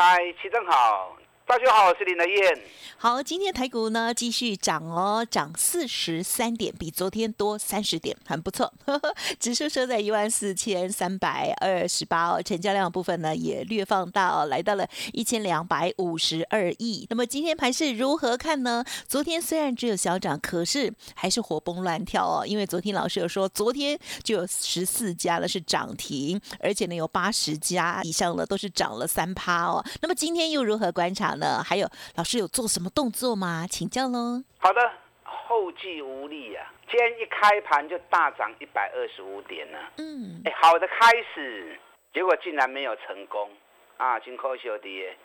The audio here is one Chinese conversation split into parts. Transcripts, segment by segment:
嗨，齐正好。大家好，我是林德燕。好，今天台股呢继续涨哦，涨四十三点，比昨天多三十点，很不错。呵呵指数收在一万四千三百二十八哦，成交量部分呢也略放大哦，来到了一千两百五十二亿。那么今天盘是如何看呢？昨天虽然只有小涨，可是还是活蹦乱跳哦，因为昨天老师有说，昨天就有十四家了是涨停，而且呢有八十家以上了都是涨了三趴哦。那么今天又如何观察？呢？还有老师有做什么动作吗？请教喽。好的，后继无力啊！今天一开盘就大涨一百二十五点呢。嗯，哎，好的开始，结果竟然没有成功啊！金科秀跌，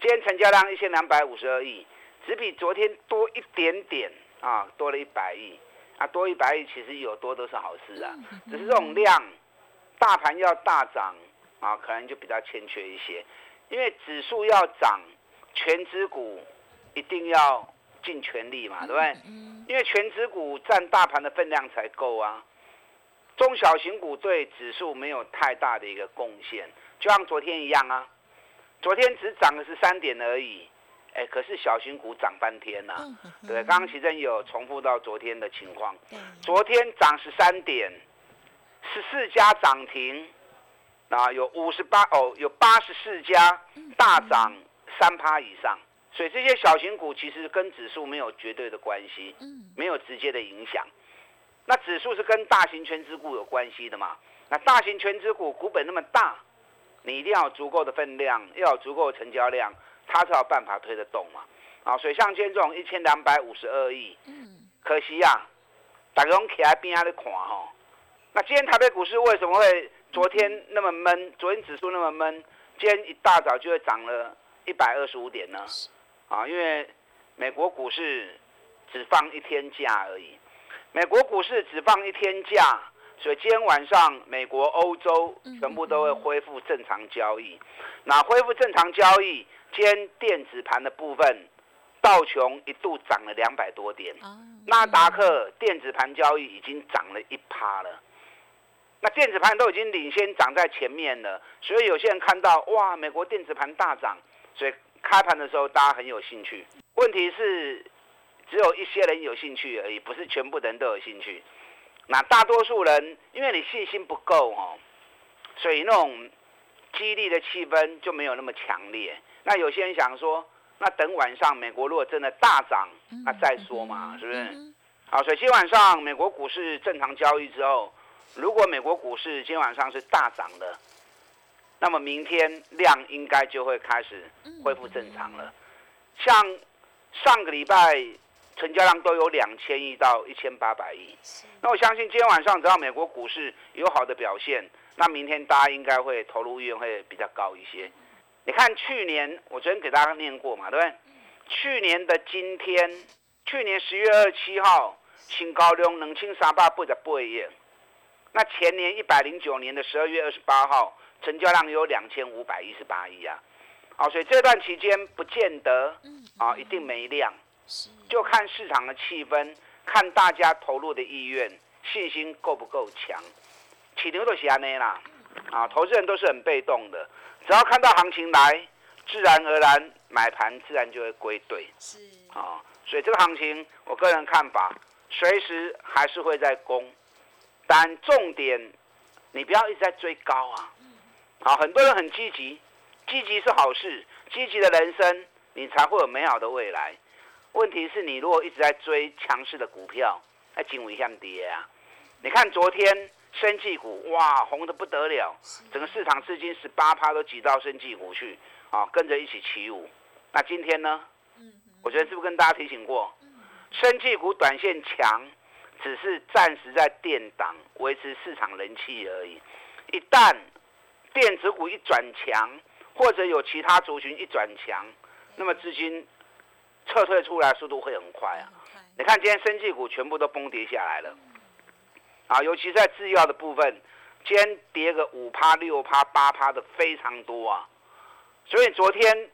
今天成交量一千两百五十二亿，只比昨天多一点点啊，多了一百亿啊，多一百亿其实有多都是好事啊，只是这种量，大盘要大涨啊，可能就比较欠缺一些，因为指数要涨。全指股一定要尽全力嘛，对不对？因为全指股占大盘的分量才够啊。中小型股对指数没有太大的一个贡献，就像昨天一样啊。昨天只涨了十三点而已，哎，可是小型股涨翻天呐。对，刚刚其实有重复到昨天的情况。昨天涨十三点，十四家涨停，啊，有五十八哦，有八十四家大涨。三趴以上，所以这些小型股其实跟指数没有绝对的关系，嗯，没有直接的影响。那指数是跟大型全资股有关系的嘛？那大型全资股股本那么大，你一定要有足够的分量，要有足够的成交量，它才有办法推得动嘛。啊，所以像今天这种一千两百五十二亿，嗯，可惜呀，大家拢起来边下的看哈。那今天台北股市为什么会昨天那么闷？昨天指数那么闷，今天一大早就会涨了。一百二十五点呢，啊，因为美国股市只放一天假而已，美国股市只放一天假，所以今天晚上美国、欧洲全部都会恢复正常交易。那恢复正常交易，今天电子盘的部分，道琼一度涨了两百多点，纳达克电子盘交易已经涨了一趴了。那电子盘都已经领先涨在前面了，所以有些人看到哇，美国电子盘大涨。所以开盘的时候，大家很有兴趣。问题是，只有一些人有兴趣而已，不是全部人都有兴趣。那大多数人，因为你信心不够哦，所以那种激励的气氛就没有那么强烈。那有些人想说，那等晚上美国如果真的大涨，那再说嘛，是不是？好，所以今晚上美国股市正常交易之后，如果美国股市今天晚上是大涨的。那么明天量应该就会开始恢复正常了。像上个礼拜成交量都有两千亿到一千八百亿，那我相信今天晚上只要美国股市有好的表现，那明天大家应该会投入意愿会比较高一些。你看去年我昨天给大家念过嘛，对不对？去年的今天，去年十月二十七号，新高量冷清三八不的八亿。那前年一百零九年的十二月二十八号。成交量有两千五百一十八亿啊，好，所以这段期间不见得啊一定没量，就看市场的气氛，看大家投入的意愿，信心够不够强。起牛都是安内啦，啊，投资人都是很被动的，只要看到行情来，自然而然买盘自然就会归队。是。啊，所以这个行情，我个人看法，随时还是会在攻，但重点你不要一直在追高啊。好，很多人很积极，积极是好事，积极的人生你才会有美好的未来。问题是你如果一直在追强势的股票，那紧尾向跌啊！你看昨天生技股哇红的不得了，整个市场资金十八趴都挤到生技股去，啊跟着一起起舞。那今天呢？我觉得是不是跟大家提醒过，生技股短线强，只是暂时在垫档维持市场人气而已，一旦电子股一转强，或者有其他族群一转强，那么资金撤退出来速度会很快啊。你看今天生技股全部都崩跌下来了，啊，尤其在制药的部分，今天跌个五趴、六趴、八趴的非常多啊。所以昨天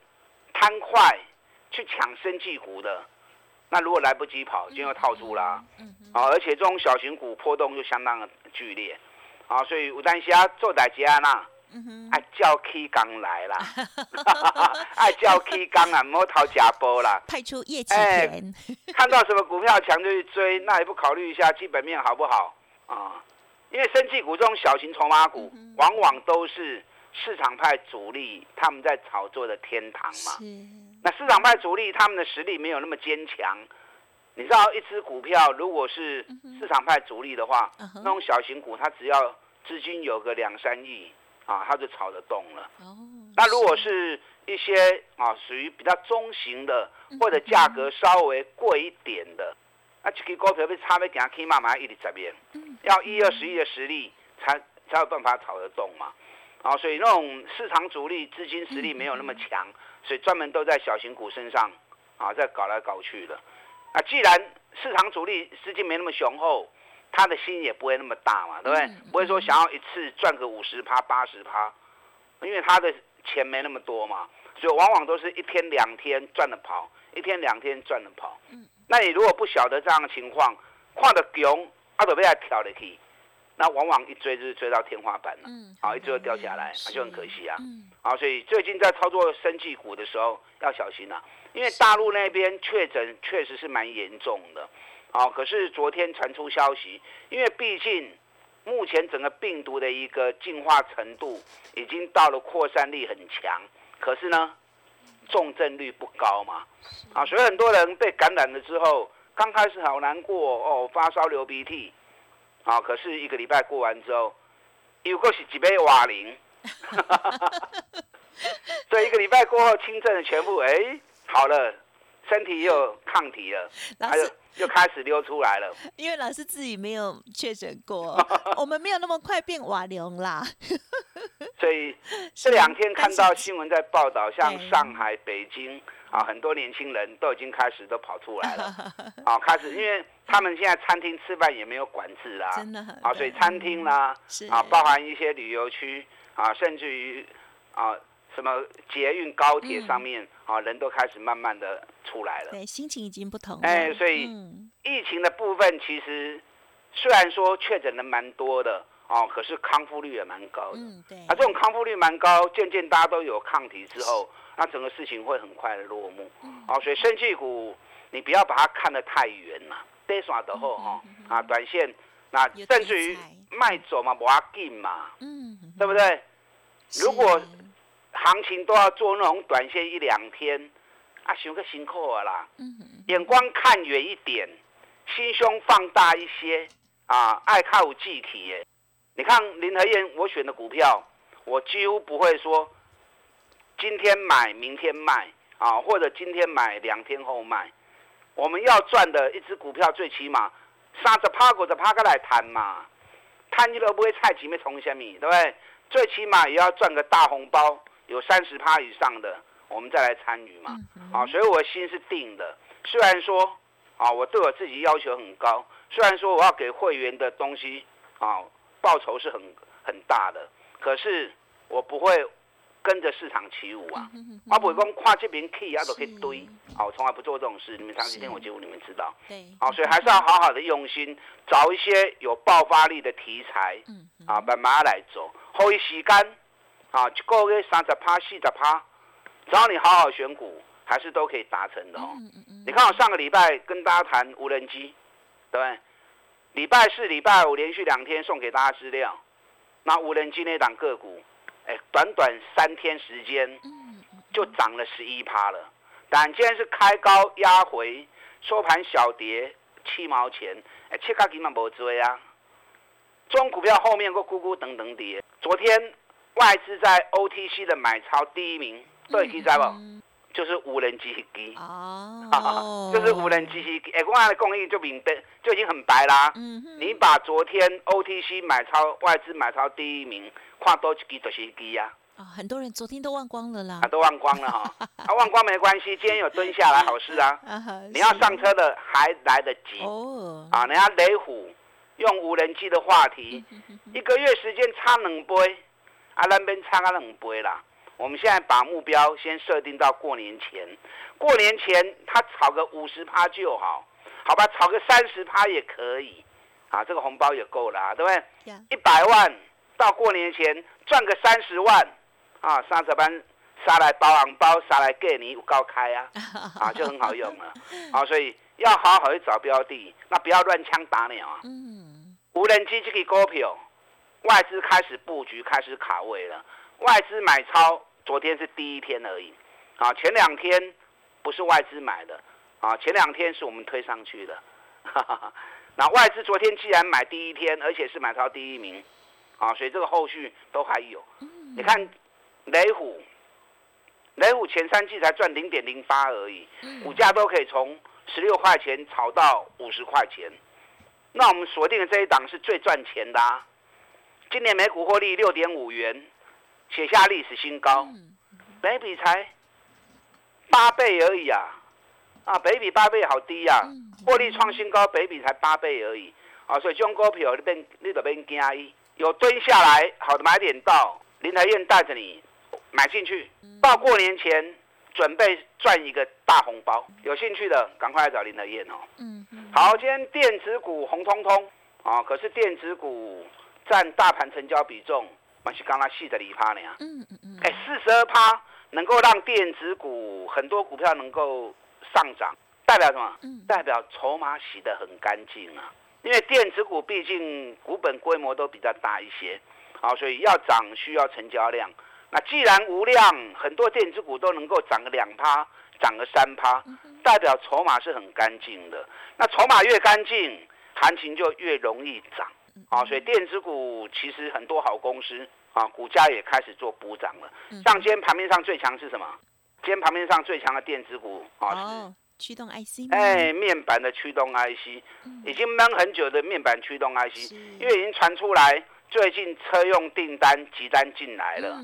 贪快去抢生技股的，那如果来不及跑，就要套住啦。啊，而且这种小型股波动就相当的剧烈，啊，所以有当时啊做大家呐。爱叫 K 刚来啦，爱叫 K 刚啊，莫逃假波啦。派出业绩田，看到什么股票强就去追，那也不考虑一下基本面好不好啊？因为生技股这种小型筹码股，往往都是市场派主力他们在炒作的天堂嘛。那市场派主力他们的实力没有那么坚强，你知道一只股票如果是市场派主力的话，那种小型股它只要资金有个两三亿。啊，它就炒得动了。哦，那如果是一些啊，属于比较中型的，或者价格稍微贵一点的，那这个股票被差别给它可以慢慢一直在变，要一二十亿的实力才才有办法炒得动嘛。啊，所以那种市场主力资金实力没有那么强，所以专门都在小型股身上啊，在搞来搞去的。啊既然市场主力资金没那么雄厚。他的心也不会那么大嘛，对不对？不会说想要一次赚个五十趴、八十趴，因为他的钱没那么多嘛，所以往往都是一天两天赚了跑，一天两天赚了跑。嗯，那你如果不晓得这样的情况，跨的穷，阿都被他挑了去，那往往一追就是追到天花板了。嗯，好，一追就掉下来，那就很可惜啊。嗯，好，所以最近在操作生技股的时候要小心啊，因为大陆那边确诊确实是蛮严重的。好，可是昨天传出消息，因为毕竟目前整个病毒的一个进化程度已经到了扩散力很强，可是呢，重症率不高嘛，啊，所以很多人被感染了之后，刚开始好难过哦，发烧流鼻涕，啊，可是一个礼拜过完之后，又过是几杯瓦林，所以一个礼拜过后轻症全部哎好了，身体又有抗体了，还有。就开始溜出来了，因为老师自己没有确诊过，我们没有那么快变瓦流啦。所以 这两天看到新闻在报道，像上海、北京啊，很多年轻人都已经开始都跑出来了，啊，开始，因为他们现在餐厅吃饭也没有管制啦，真的，啊，所以餐厅啦，啊，包含一些旅游区啊，甚至于啊。什么捷运高铁上面啊，人都开始慢慢的出来了。对，心情已经不同。哎，所以疫情的部分其实虽然说确诊的蛮多的哦，可是康复率也蛮高的。嗯，对。啊，这种康复率蛮高，渐渐大家都有抗体之后，那整个事情会很快的落幕。嗯。哦，所以生气股你不要把它看得太远了，跌耍的后哈啊，短线那甚至于卖走嘛，不要进嘛。嗯。对不对？如果行情都要做那种短线一两天，啊，想个辛苦啊啦。眼光看远一点，心胸放大一些，啊，爱靠有志气的。你看林和燕，我选的股票，我几乎不会说今天买明天卖，啊，或者今天买两天后卖。我们要赚的一只股票，最起码三十趴五十趴个来谈嘛，谈你都不会菜钱要从虾米，对不对？最起码也要赚个大红包。有三十趴以上的，我们再来参与嘛。啊，所以我心是定的。虽然说，啊，我对我自己要求很高。虽然说我要给会员的东西，啊，报酬是很很大的。可是我不会跟着市场起舞啊。我不会讲跨这边 key 啊都可以堆。啊，我从来不做这种事。你们长期听我节目，你们知道。对。啊，所以还是要好好的用心，找一些有爆发力的题材。嗯。啊，慢慢来走，后一时间。啊，一个月三十趴、四十趴，只要你好好选股，还是都可以达成的哦。你看我上个礼拜跟大家谈无人机，对不对？礼拜四、礼拜五连续两天送给大家资料，那无人机那档个股，哎，短短三天时间就涨了十一趴了。但今天是开高压回，收盘小跌七毛钱，哎，切卡根本无追啊。中股票后面个咕咕等等跌，昨天。外资在 OTC 的买超第一名，对，记在不？就是无人机机。哦，就是无人机机。哎，我刚才供应就明白就已经很白啦。嗯你把昨天 OTC 买超外资买超第一名，看多几就是机呀。啊，很多人昨天都忘光了啦，啊，都忘光了哈，啊，忘光没关系，今天有蹲下来，好事啊，你要上车的还来得及。哦，啊，人家雷虎用无人机的话题，一个月时间差两倍，啊，那边差个两倍啦。我们现在把目标先设定到过年前，过年前他炒个五十趴就好，好吧，炒个三十趴也可以，啊，这个红包也够了，对不对？一百万到过年前赚个三十万，啊，三十班杀来包红包，杀来给你高开啊，啊，就很好用了，啊，所以要好好去找标的，那不要乱枪打鸟啊。嗯，无人机这个股票，外资开始布局，开始卡位了，外资买超。昨天是第一天而已，啊，前两天不是外资买的，啊，前两天是我们推上去的，那外资昨天既然买第一天，而且是买超第一名，啊，所以这个后续都还有。你看雷虎，雷虎前三季才赚零点零八而已，股价都可以从十六块钱炒到五十块钱，那我们锁定的这一档是最赚钱的，啊，今年每股获利六点五元。写下历史新高，北比才八倍而已啊！啊，北比八倍好低呀，获利创新高，北比才八倍而已啊！所以中股票你边你都边惊伊，有蹲下来好的买点到，林台燕带着你买进去，到过年前准备赚一个大红包，有兴趣的赶快来找林台燕哦。嗯嗯。好，今天电子股红彤彤啊，可是电子股占大盘成交比重。我是刚刚细的里趴呢，嗯嗯嗯，哎，四十二趴能够让电子股很多股票能够上涨，代表什么？嗯，代表筹码洗得很干净啊。因为电子股毕竟股本规模都比较大一些，好，所以要涨需要成交量。那既然无量，很多电子股都能够涨个两趴，涨个三趴，代表筹码是很干净的。那筹码越干净，行情就越容易涨。啊，所以电子股其实很多好公司啊，股价也开始做补涨了。像今天盘面上最强是什么？今天盘面上最强的电子股啊，是驱动 IC。哎，面板的驱动 IC 已经闷很久的面板驱动 IC，因为已经传出来最近车用订单急单进来了。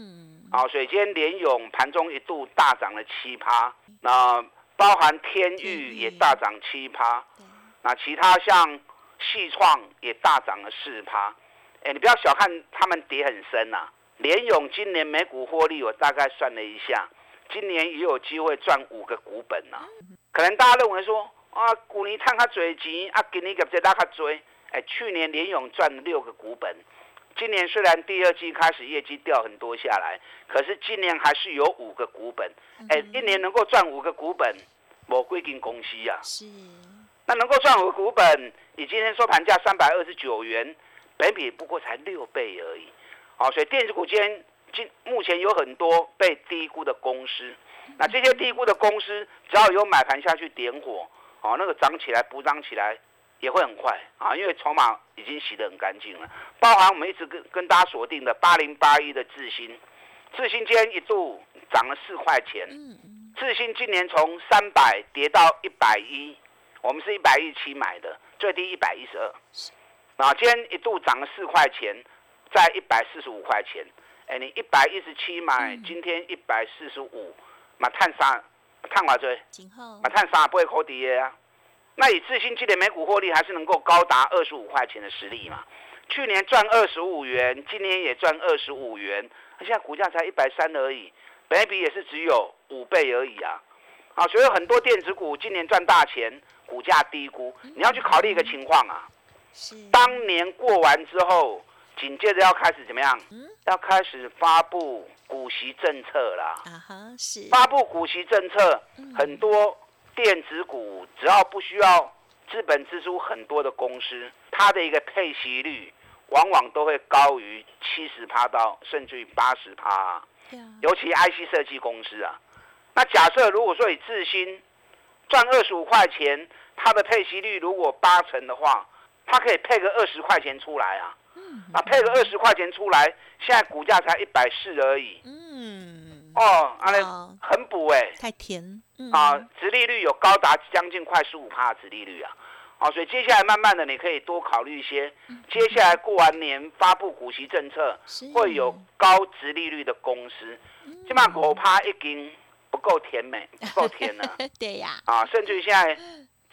啊，所以今天联勇盘中一度大涨了七趴，那包含天域也大涨七趴，那其他像。细创也大涨了四趴，哎，你不要小看他们跌很深呐。联勇今年每股获利，我大概算了一下，今年也有机会赚五个股本呐。可能大家认为说，啊，股尼探他嘴钱，啊，给你个再拉他追，哎，去年联勇赚六个股本，今年虽然第二季开始业绩掉很多下来，可是今年还是有五个股本，哎，一年能够赚五个股本，我归进公司呀。是。那能够赚回股本，以今天收盘价三百二十九元，本比不过才六倍而已。好，所以电子股间今目前有很多被低估的公司。那这些低估的公司，只要有买盘下去点火，哦，那个涨起来补涨起来也会很快啊，因为筹码已经洗得很干净了。包含我们一直跟跟大家锁定的八零八一的智新，智新间一度涨了四块钱。智新今年从三百跌到一百一。我们是一百一十七买的，最低一百一十二，啊，今天一度涨了四块钱，在一百四十五块钱。哎，你一百一十七买，今天一百四十五，嘛探三，探我追，嘛探三不会扣底的啊。那以自新今年每股获利还是能够高达二十五块钱的实力嘛？去年赚二十五元，今年也赚二十五元，现在股价才一百三而已，本比也是只有五倍而已啊。啊，所以很多电子股今年赚大钱。股价低估，你要去考虑一个情况啊。是。当年过完之后，紧接着要开始怎么样？嗯。要开始发布股息政策啦。啊哈，是。发布股息政策，很多电子股只要不需要资本支出很多的公司，它的一个配息率往往都会高于七十趴到甚至于八十趴。尤其 IC 设计公司啊。那假设如果说以自新。赚二十五块钱，它的配息率如果八成的话，它可以配个二十块钱出来啊。嗯。啊，配个二十块钱出来，现在股价才一百四而已。嗯。哦，阿雷很补哎。太甜。啊，殖利率有高达将近快十五趴的殖利率啊。啊，所以接下来慢慢的你可以多考虑一些，接下来过完年发布股息政策，会有高值利率的公司，起码我怕已经不够甜美，不够甜啊。对呀。啊，甚至于现在。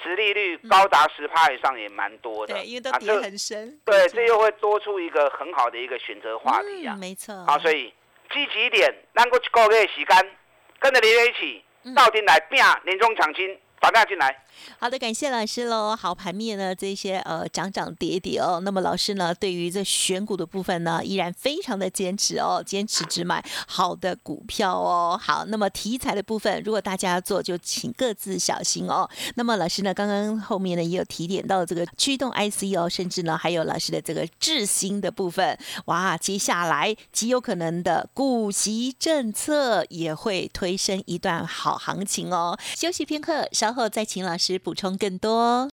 殖利率高达十趴以上也蛮多的，对，因为都跌很深。对，这又会多出一个很好的一个选择话题啊，没错。好，所以积极一点，让够一个月时间，跟着你一起到店来拼年终奖金。打电话进来。好的，感谢老师喽。好，盘面呢这些呃涨涨跌跌哦，那么老师呢对于这选股的部分呢，依然非常的坚持哦，坚持只买好的股票哦。好，那么题材的部分，如果大家做，就请各自小心哦。那么老师呢，刚刚后面呢也有提点到这个驱动 IC 哦，甚至呢还有老师的这个智新的部分。哇，接下来极有可能的股息政策也会推升一段好行情哦。休息片刻，稍。后再请老师补充更多。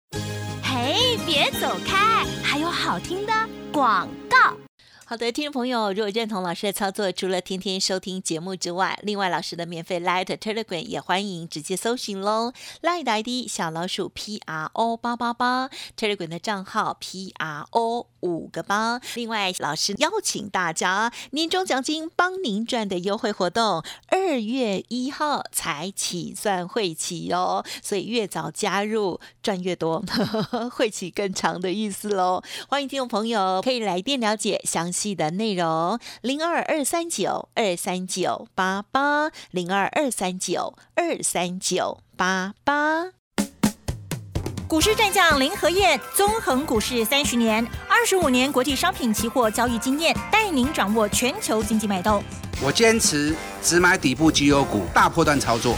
嘿，别走开，还有好听的广告。好的，听众朋友，如果认同老师的操作，除了天天收听节目之外，另外老师的免费 Light Telegram 也欢迎直接搜寻喽。Light ID 小老鼠 P R O 八八八，Telegram 的账号 P R O 五个八。另外，老师邀请大家年终奖金帮您赚的优惠活动，二月一号才起算会期哦，所以越早加入赚越多，呵 呵会期更长的意思喽。欢迎听众朋友可以来电了解详。的内容零二二三九二三九八八零二二三九二三九八八。股市战将林和燕，纵横股市三十年，二十五年国际商品期货交易经验，带您掌握全球经济脉动。我坚持只买底部绩优股，大波段操作。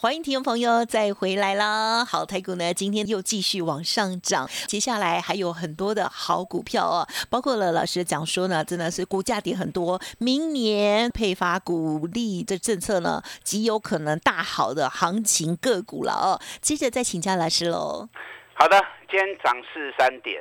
欢迎听众朋友再回来啦！好，台股呢今天又继续往上涨，接下来还有很多的好股票哦，包括了老师讲说呢，真的是股价跌很多，明年配发股利的政策呢，极有可能大好的行情个股了哦。接着再请教老师喽。好的，今天涨四十三点，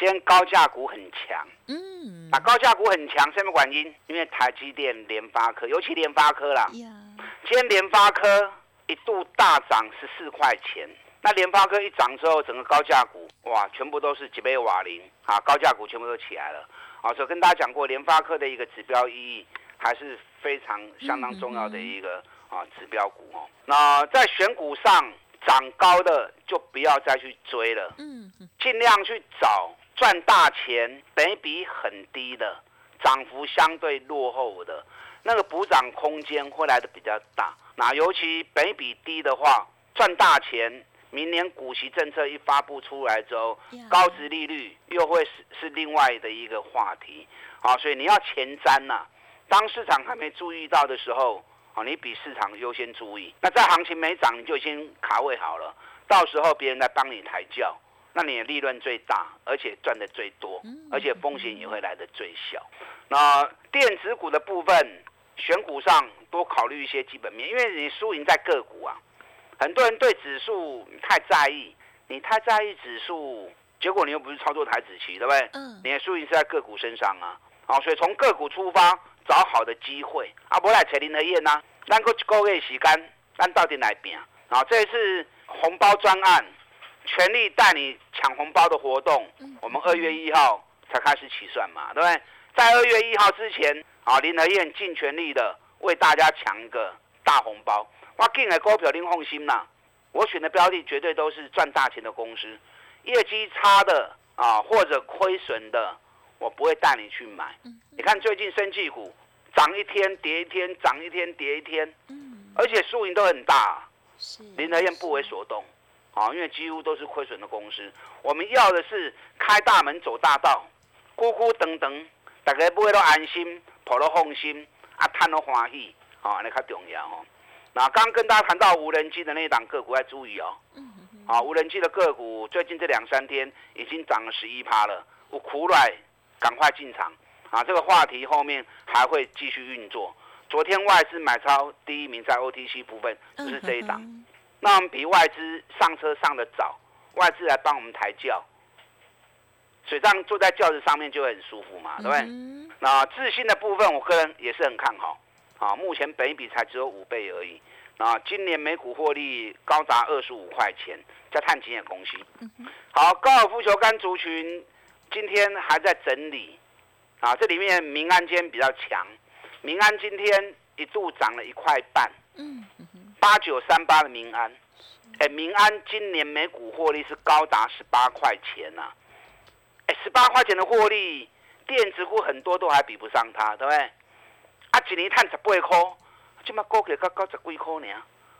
今天高价股很强，嗯，啊高价股很强，什么原因？因为台积电、联发科，尤其联发科啦，今天联发科。一度大涨十四块钱，那联发科一涨之后，整个高价股哇，全部都是几倍瓦林啊，高价股全部都起来了啊。所以跟大家讲过，联发科的一个指标意义还是非常相当重要的一个啊指标股哦。那在选股上涨高的就不要再去追了，嗯，尽量去找赚大钱、本比很低的、涨幅相对落后的。那个补涨空间会来的比较大，那尤其本比低的话，赚大钱。明年股息政策一发布出来之后，高值利率又会是是另外的一个话题，啊，所以你要前瞻呐。当市场还没注意到的时候，啊，你比市场优先注意。那在行情没涨，你就先卡位好了，到时候别人来帮你抬轿，那你的利润最大，而且赚的最多，而且风险也会来的最小。那电子股的部分。选股上多考虑一些基本面，因为你输赢在个股啊。很多人对指数太在意，你太在意指数，结果你又不是操作台子棋，对不对？嗯。你的输赢是在个股身上啊。好，所以从个股出发，找好的机会。啊，不来找林和燕呐，咱过一个月时间，咱到底来拼。啊，这一次红包专案，全力带你抢红包的活动，我们二月一号才开始起算嘛，对不对？在二月一号之前。啊，林和燕尽全力的为大家抢一个大红包。我进的股票您放心啦，我选的标的绝对都是赚大钱的公司。业绩差的啊，或者亏损的，我不会带你去买。你看最近生技股涨一天跌一天，涨一天跌一天，而且输赢都很大。林和燕不为所动，啊，因为几乎都是亏损的公司。我们要的是开大门走大道，咕咕等等，大家不会都安心。跑了放心，啊，赚了欢喜，哦，那较重要哦。那刚跟大家谈到无人机的那档个股要注意哦。啊，无人机的个股最近这两三天已经涨了十一趴了，我苦来赶快进场。啊，这个话题后面还会继续运作。昨天外资买超第一名在 OTC 部分就是这一档，那我们比外资上车上的早，外资来帮我们抬轿，水上坐在轿子上面就会很舒服嘛，对不对？那自信的部分，我个人也是很看好。啊，目前本一比才只有五倍而已。啊，今年每股获利高达二十五块钱，叫探金也恭喜。好，高尔夫球杆族群今天还在整理。啊，这里面民安间比较强，民安今天一度涨了一块半。嗯。八九三八的民安，哎，民安今年每股获利是高达十八块钱呐。哎，十八块钱的获利，电子股很多都还比不上它，对不对？啊，一年赚十八块，起码高给高高十几块呢，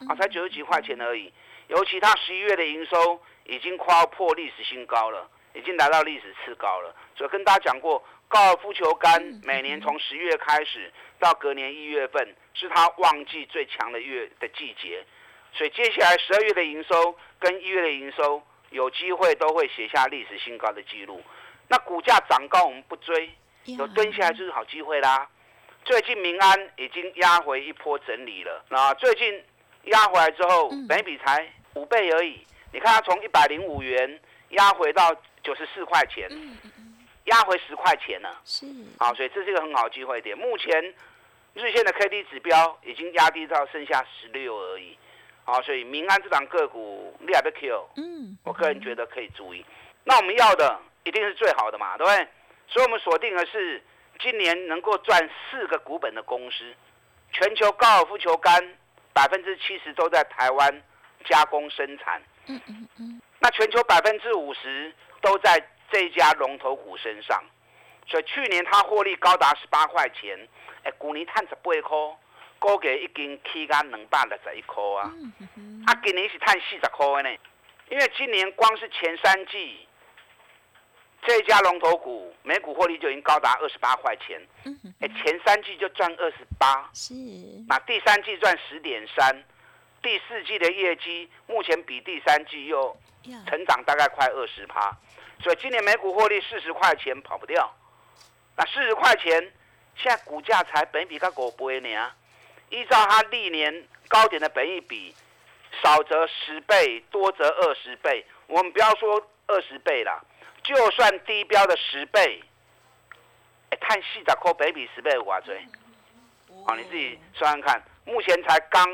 啊，才九十几块钱而已。尤其它十一月的营收已经快要破历史新高了，已经来到历史次高了。所以跟大家讲过，高尔夫球杆每年从十月开始到隔年一月份是它旺季最强的月的季节，所以接下来十二月的营收跟一月的营收有机会都会写下历史新高的记录。那股价涨高我们不追，有蹲下来就是好机会啦。最近民安已经压回一波整理了，那最近压回来之后，每笔才五倍而已。你看它从一百零五元压回到九十四块钱，压回十块钱了。是，啊，所以这是一个很好的机会点。目前日线的 K D 指标已经压低到剩下十六而已，啊，所以民安这档个股你还不 Q？嗯，我个人觉得可以注意。那我们要的一定是最好的嘛，对不对？所以我们锁定的是。今年能够赚四个股本的公司，全球高尔夫球杆百分之七十都在台湾加工生产。嗯嗯嗯。那全球百分之五十都在这家龙头股身上，所以去年它获利高达十八块钱。哎，股年探十八块，高给已经起价两百六十一块啊。啊，今年是探四十块呢，因为今年光是前三季。这家龙头股每股获利就已经高达二十八块钱，哎，前三季就赚二十八，是，那第三季赚十点三，第四季的业绩目前比第三季又成长大概快二十趴，所以今年每股获利四十块钱跑不掉，那四十块钱现在股价才本比较五倍呢，依照它历年高点的本益比，少则十倍，多则二十倍，我们不要说二十倍了。就算低标的十倍，哎，看细仔扣北比十倍有多追？好，你自己算算看，目前才刚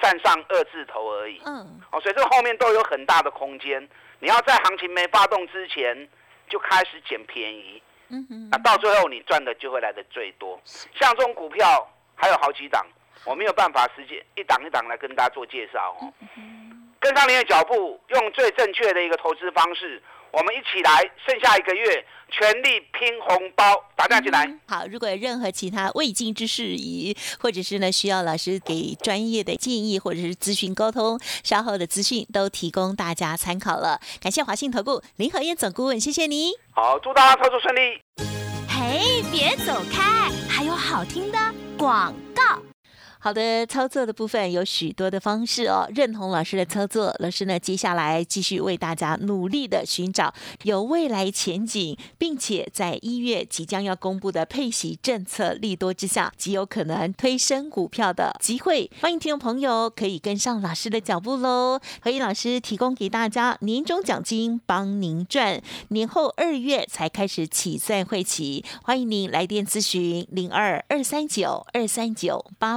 站上二字头而已。嗯，哦，所以这后面都有很大的空间。你要在行情没发动之前就开始捡便宜，嗯哼，那到最后你赚的就会来的最多。像这种股票还有好几档，我没有办法时间一档一档来跟大家做介绍哦。跟上您的脚步，用最正确的一个投资方式。我们一起来，剩下一个月，全力拼红包，打电话进来。好，如果有任何其他未尽之事宜，或者是呢需要老师给专业的建议，或者是咨询沟通，稍后的资讯都提供大家参考了。感谢华信投顾林和燕总顾问，谢谢你。好，祝大家操作顺利。嘿，别走开，还有好听的广告。好的，操作的部分有许多的方式哦。认同老师的操作，老师呢接下来继续为大家努力的寻找有未来前景，并且在一月即将要公布的配息政策利多之下，极有可能推升股票的机会。欢迎听众朋友可以跟上老师的脚步喽。何以老师提供给大家年终奖金，帮您赚。年后二月才开始起算会期，欢迎您来电咨询零二二三九二三九八